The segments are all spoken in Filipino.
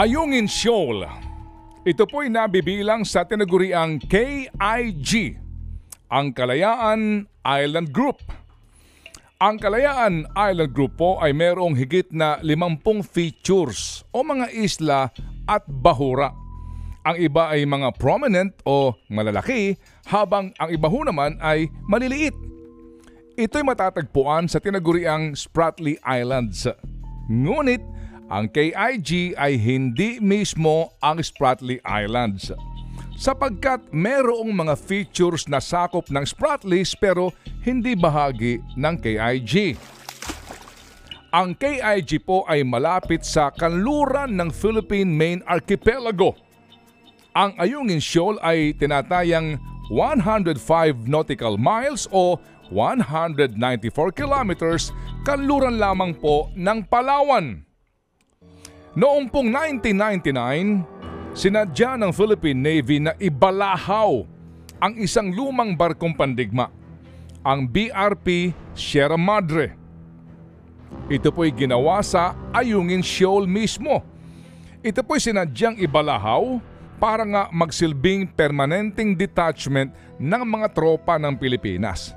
Ayungin Shoal. Ito po'y nabibilang sa tinaguriang KIG, ang Kalayaan Island Group. Ang Kalayaan Island Group po ay mayroong higit na 50 features o mga isla at bahura. Ang iba ay mga prominent o malalaki habang ang iba ho naman ay maliliit. Ito'y matatagpuan sa tinaguriang Spratly Islands. Ngunit ang KIG ay hindi mismo ang Spratly Islands sapagkat merong mga features na sakop ng Spratlys pero hindi bahagi ng KIG. Ang KIG po ay malapit sa kanluran ng Philippine Main Archipelago. Ang Ayungin Shoal ay tinatayang 105 nautical miles o 194 kilometers kanluran lamang po ng Palawan. Noong pong 1999, sinadya ng Philippine Navy na ibalahaw ang isang lumang barkong pandigma, ang BRP Sierra Madre. Ito po'y ginawa sa Ayungin Shoal mismo. Ito po'y sinadyang ibalahaw para nga magsilbing permanenteng detachment ng mga tropa ng Pilipinas.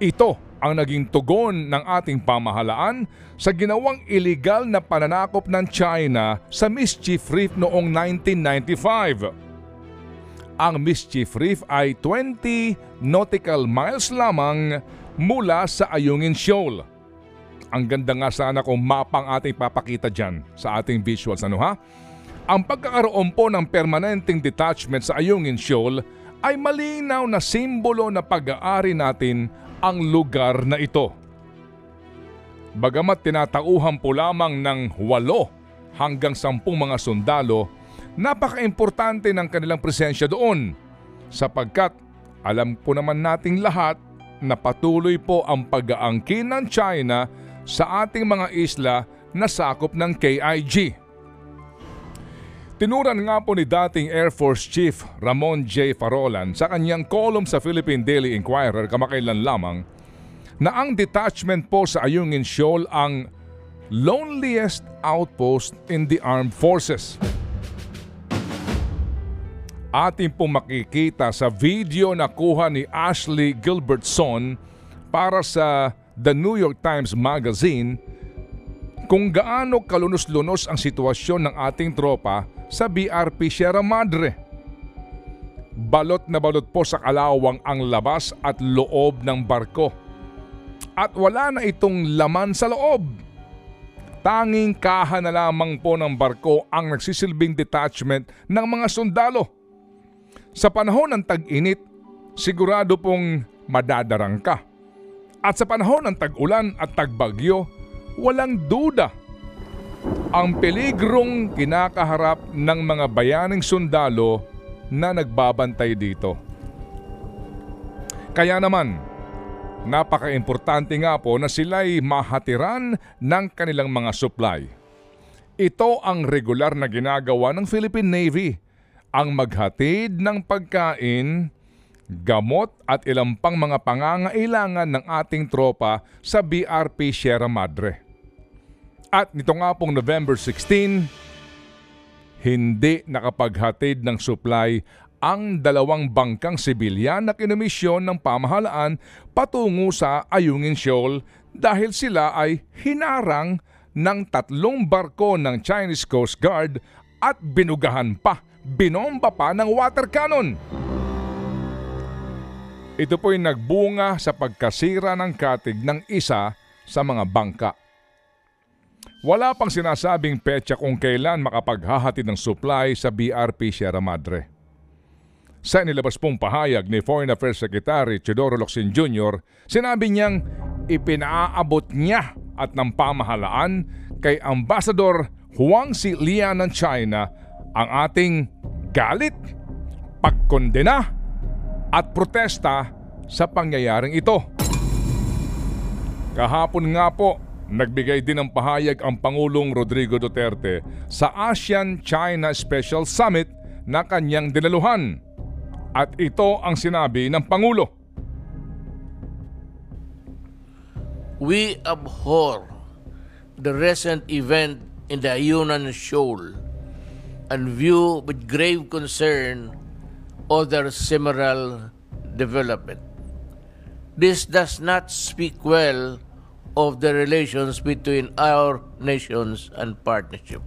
Ito ang naging tugon ng ating pamahalaan sa ginawang illegal na pananakop ng China sa Mischief Reef noong 1995. Ang Mischief Reef ay 20 nautical miles lamang mula sa Ayungin Shoal. Ang ganda nga sana kung mapang ating papakita dyan sa ating visuals. Ano ha? Ang pagkakaroon po ng permanenteng detachment sa Ayungin Shoal ay malinaw na simbolo na pag-aari natin ang lugar na ito. Bagamat tinatauhan po lamang ng walo hanggang sampung mga sundalo, napaka-importante ng kanilang presensya doon sapagkat alam po naman nating lahat na patuloy po ang pag-aangkin ng China sa ating mga isla na sakop ng KIG. Tinuran nga po ni dating Air Force Chief Ramon J. Farolan sa kanyang column sa Philippine Daily Inquirer kamakailan lamang na ang detachment po sa Ayungin Shoal ang loneliest outpost in the armed forces. Ating pong makikita sa video na kuha ni Ashley Gilbertson para sa The New York Times Magazine kung gaano kalunos-lunos ang sitwasyon ng ating tropa sa BRP Sierra Madre. Balot na balot po sa kalawang ang labas at loob ng barko. At wala na itong laman sa loob. Tanging kaha na lamang po ng barko ang nagsisilbing detachment ng mga sundalo. Sa panahon ng tag-init, sigurado pong madadarang ka. At sa panahon ng tag-ulan at tag-bagyo, walang duda ang peligrong kinakaharap ng mga bayaning sundalo na nagbabantay dito. Kaya naman, napaka-importante nga po na sila'y mahatiran ng kanilang mga supply. Ito ang regular na ginagawa ng Philippine Navy, ang maghatid ng pagkain, gamot at ilang pang mga pangangailangan ng ating tropa sa BRP Sierra Madre. At nito nga pong November 16, hindi nakapaghatid ng supply ang dalawang bangkang sibilyan na kinomisyon ng pamahalaan patungo sa Ayungin Shoal dahil sila ay hinarang ng tatlong barko ng Chinese Coast Guard at binugahan pa, binomba pa ng water cannon. Ito po'y nagbunga sa pagkasira ng katig ng isa sa mga bangka. Wala pang sinasabing petsa kung kailan makapaghahatid ng supply sa BRP Sierra Madre. Sa nilabas pong pahayag ni Foreign Affairs Secretary Teodoro Locsin Jr., sinabi niyang ipinaabot niya at ng pamahalaan kay Ambassador Huang Si Lian ng China ang ating galit, pagkondena at protesta sa pangyayaring ito. Kahapon nga po Nagbigay din ng pahayag ang Pangulong Rodrigo Duterte sa ASEAN-China Special Summit na kanyang dinaluhan. At ito ang sinabi ng Pangulo. We abhor the recent event in the Ayunan Shoal and view with grave concern other similar development. This does not speak well of the relations between our nations and partnership.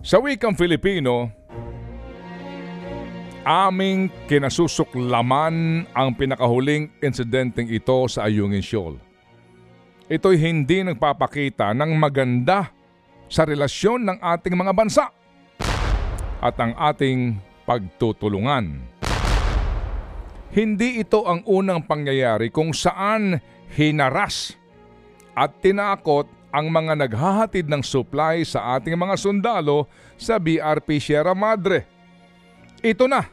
Sa wikang Filipino, aming kinasusuklaman ang pinakahuling insidenteng ito sa Ayungin Shoal. Ito'y hindi nagpapakita ng maganda sa relasyon ng ating mga bansa at ang ating pagtutulungan. Hindi ito ang unang pangyayari kung saan hinaras at tinakot ang mga naghahatid ng supply sa ating mga sundalo sa BRP Sierra Madre. Ito na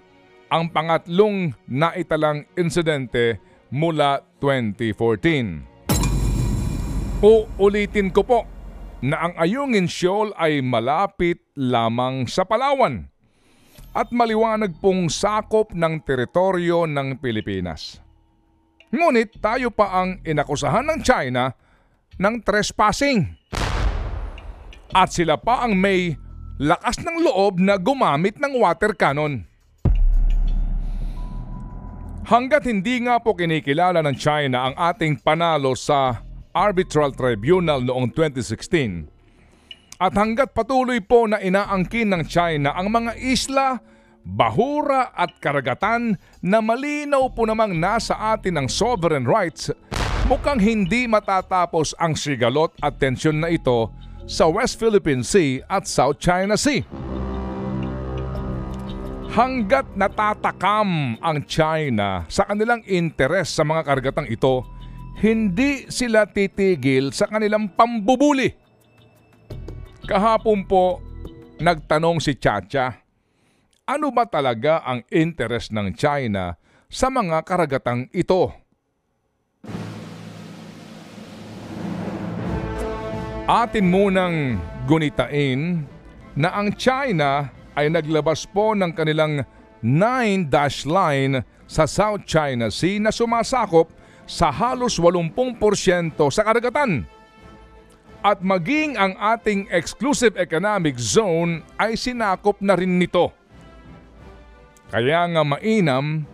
ang pangatlong naitalang insidente mula 2014. Uulitin ko po na ang Ayungin Shoal ay malapit lamang sa Palawan at maliwanag pong sakop ng teritoryo ng Pilipinas. Ngunit tayo pa ang inakusahan ng China ng trespassing. At sila pa ang may lakas ng loob na gumamit ng water cannon. Hanggat hindi nga po kinikilala ng China ang ating panalo sa Arbitral Tribunal noong 2016 at hanggat patuloy po na inaangkin ng China ang mga isla, bahura at karagatan na malinaw po namang nasa atin ang sovereign rights, mukhang hindi matatapos ang sigalot at tensyon na ito sa West Philippine Sea at South China Sea. Hanggat natatakam ang China sa kanilang interes sa mga karagatang ito, hindi sila titigil sa kanilang pambubuli. Kahapon po, nagtanong si Chacha, ano ba talaga ang interes ng China sa mga karagatang ito? Atin munang gunitain na ang China ay naglabas po ng kanilang 9-dash line sa South China Sea na sumasakop sa halos 80% sa karagatan. At maging ang ating exclusive economic zone ay sinakop na rin nito. Kaya nga mainam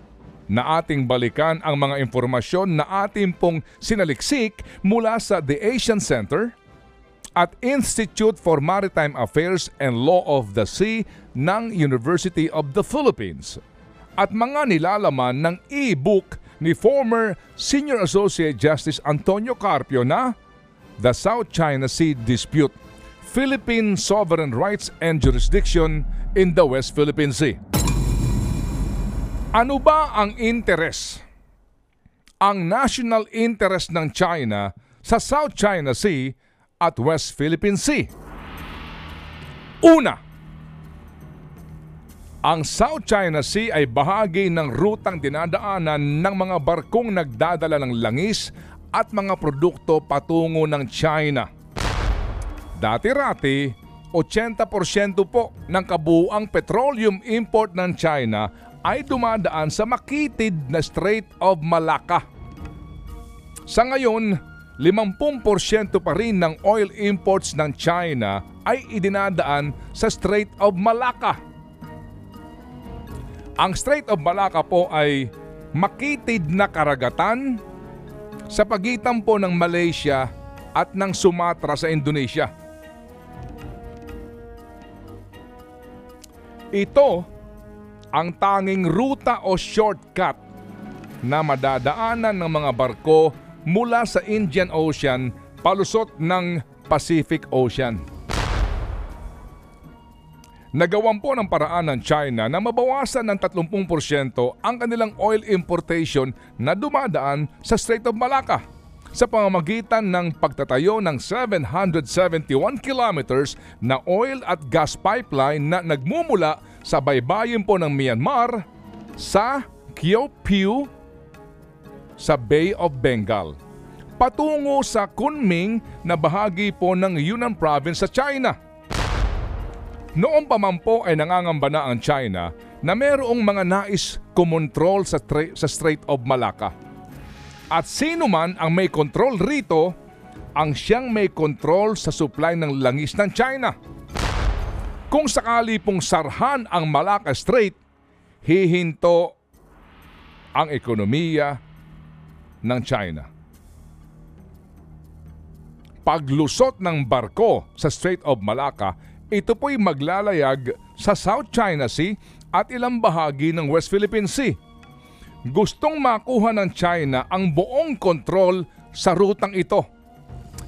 na ating balikan ang mga impormasyon na ating pong sinaliksik mula sa The Asian Center at Institute for Maritime Affairs and Law of the Sea ng University of the Philippines at mga nilalaman ng e-book ni former Senior Associate Justice Antonio Carpio na The South China Sea Dispute, Philippine Sovereign Rights and Jurisdiction in the West Philippine Sea. Ano ba ang interes? Ang national interest ng China sa South China Sea at West Philippine Sea. Una, ang South China Sea ay bahagi ng rutang dinadaanan ng mga barkong nagdadala ng langis at mga produkto patungo ng China. Dati-rati, 80% po ng kabuuang petroleum import ng China ay dumadaan sa makitid na Strait of Malacca. Sa ngayon, 50% pa rin ng oil imports ng China ay idinadaan sa Strait of Malacca. Ang Strait of Malacca po ay makitid na karagatan sa pagitan po ng Malaysia at ng Sumatra sa Indonesia. Ito ang tanging ruta o shortcut na madadaanan ng mga barko mula sa Indian Ocean palusot ng Pacific Ocean. Nagawan po ng paraan ng China na mabawasan ng 30% ang kanilang oil importation na dumadaan sa Strait of Malacca sa pamamagitan ng pagtatayo ng 771 kilometers na oil at gas pipeline na nagmumula sa baybayin po ng Myanmar sa Kyopiu sa Bay of Bengal patungo sa Kunming na bahagi po ng Yunnan Province sa China. Noong pa man po ay nangangamba na ang China na mayroong mga nais kumontrol sa, tra- sa Strait of Malacca. At sino man ang may control rito, ang siyang may control sa supply ng langis ng China. Kung sakali pong sarhan ang Malacca Strait, hihinto ang ekonomiya ng China. Paglusot ng barko sa Strait of Malacca, ito po'y maglalayag sa South China Sea at ilang bahagi ng West Philippine Sea. Gustong makuha ng China ang buong kontrol sa rutang ito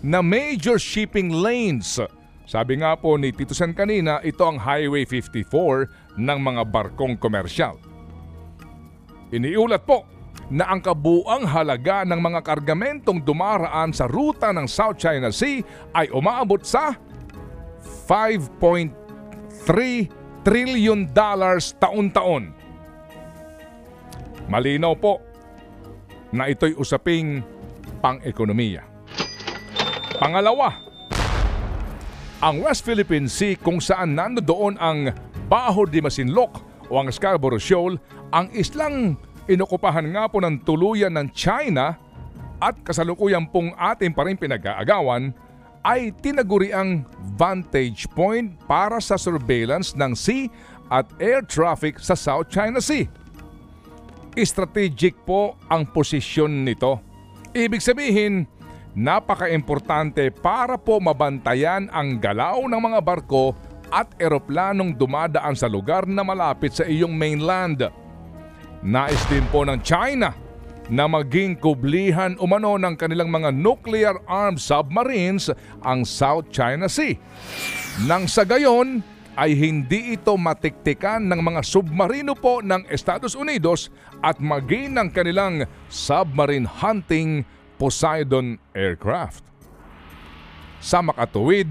na major shipping lanes. Sabi nga po ni Tito Sen kanina, ito ang Highway 54 ng mga barkong komersyal. Iniulat po na ang kabuang halaga ng mga kargamentong dumaraan sa ruta ng South China Sea ay umaabot sa 5.3 trillion dollars taon-taon. Malinaw po na ito'y usaping pang-ekonomiya. Pangalawa, ang West Philippine Sea kung saan nandoon ang Baho de Masinloc o ang Scarborough Shoal, ang islang inokupahan nga po ng tuluyan ng China at kasalukuyan pong ating pa rin pinag-aagawan ay tinaguriang vantage point para sa surveillance ng sea at air traffic sa South China Sea. Strategic po ang posisyon nito. Ibig sabihin, napaka-importante para po mabantayan ang galaw ng mga barko at eroplanong dumadaan sa lugar na malapit sa iyong mainland. Nais din po ng China na maging kublihan umano ng kanilang mga nuclear-armed submarines ang South China Sea. Nang sa gayon ay hindi ito matiktikan ng mga submarino po ng Estados Unidos at maging ng kanilang submarine hunting Poseidon aircraft. Sa makatuwid,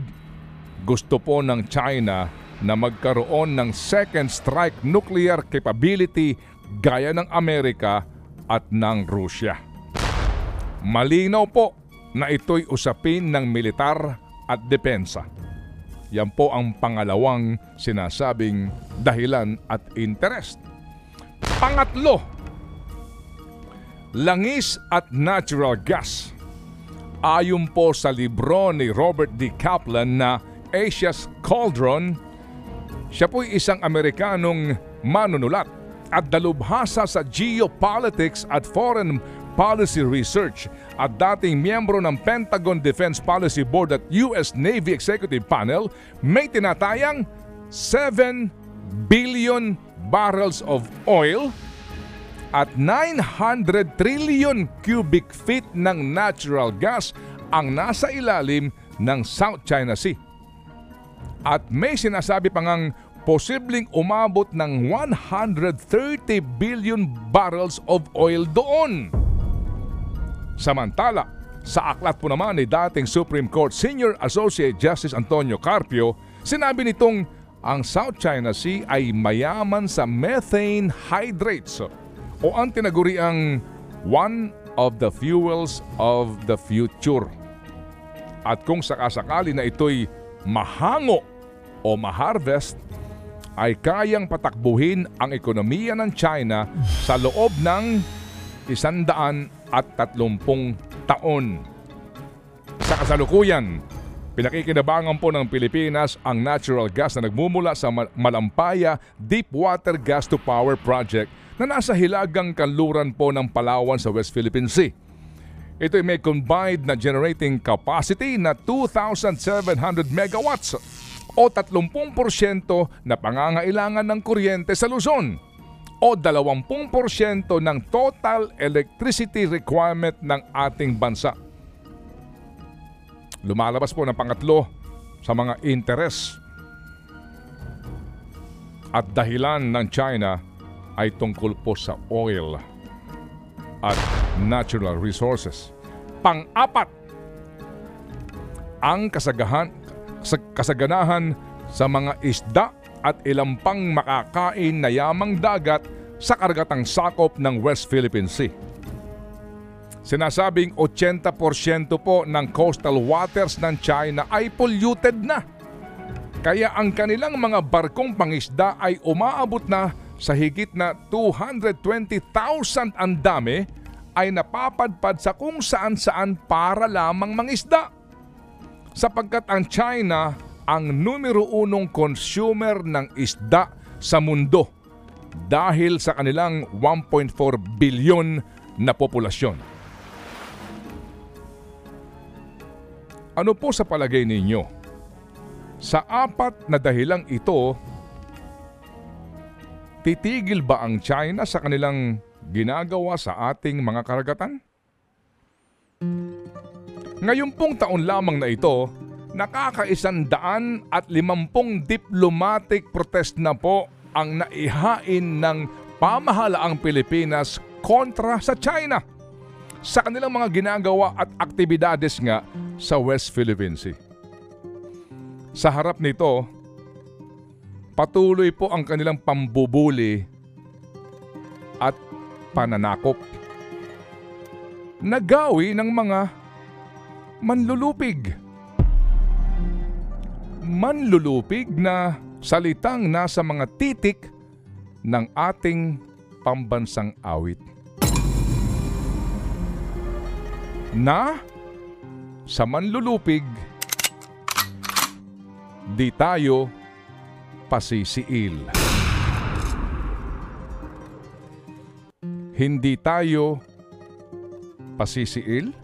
gusto po ng China na magkaroon ng second strike nuclear capability gaya ng Amerika at ng Rusya. Malinaw po na ito'y usapin ng militar at depensa. Yan po ang pangalawang sinasabing dahilan at interest. Pangatlo, langis at natural gas. Ayon po sa libro ni Robert D. Kaplan na Asia's Cauldron, siya po'y isang Amerikanong manunulat at dalubhasa sa geopolitics at foreign policy research at dating miyembro ng Pentagon Defense Policy Board at US Navy Executive Panel, may tinatayang 7 billion barrels of oil at 900 trillion cubic feet ng natural gas ang nasa ilalim ng South China Sea. At may sinasabi pa ngang posibleng umabot ng 130 billion barrels of oil doon. Samantala, sa aklat po naman ni dating Supreme Court Senior Associate Justice Antonio Carpio, sinabi nitong ang South China Sea ay mayaman sa methane hydrates o ang tinaguriang one of the fuels of the future. At kung sakasakali na ito'y mahango o maharvest, ay kayang patakbuhin ang ekonomiya ng China sa loob ng isandaan at tatlumpung taon. Sa kasalukuyan, pinakikinabangan po ng Pilipinas ang natural gas na nagmumula sa Malampaya Deepwater Gas to Power Project na nasa hilagang kanluran po ng Palawan sa West Philippine Sea. Ito ay may combined na generating capacity na 2,700 megawatts o 30% na pangangailangan ng kuryente sa Luzon o 20% ng total electricity requirement ng ating bansa. Lumalabas po ng pangatlo sa mga interes at dahilan ng China ay tungkol po sa oil at natural resources. Pang-apat, ang kasagahan, kasaganahan sa mga isda at ilang pang makakain na yamang dagat sa kargatang sakop ng West Philippine Sea. Sinasabing 80% po ng coastal waters ng China ay polluted na. Kaya ang kanilang mga barkong pangisda ay umaabot na sa higit na 220,000 ang dami ay napapadpad sa kung saan saan para lamang mangisda. Sapagkat ang China ang numero unong consumer ng isda sa mundo dahil sa kanilang 1.4 bilyon na populasyon. Ano po sa palagay ninyo? Sa apat na dahilang ito, titigil ba ang China sa kanilang ginagawa sa ating mga karagatan? Ngayon pong taon lamang na ito, nakakaisandaan at limampung diplomatic protest na po ang naihain ng pamahalaang Pilipinas kontra sa China sa kanilang mga ginagawa at aktibidades nga sa West Philippine Sea. Sa harap nito, patuloy po ang kanilang pambubuli at pananakop. Nagawi ng mga manlulupig. Manlulupig na salitang nasa mga titik ng ating pambansang awit. Na sa manlulupig, di tayo pasisiil. Hindi tayo pasisiil?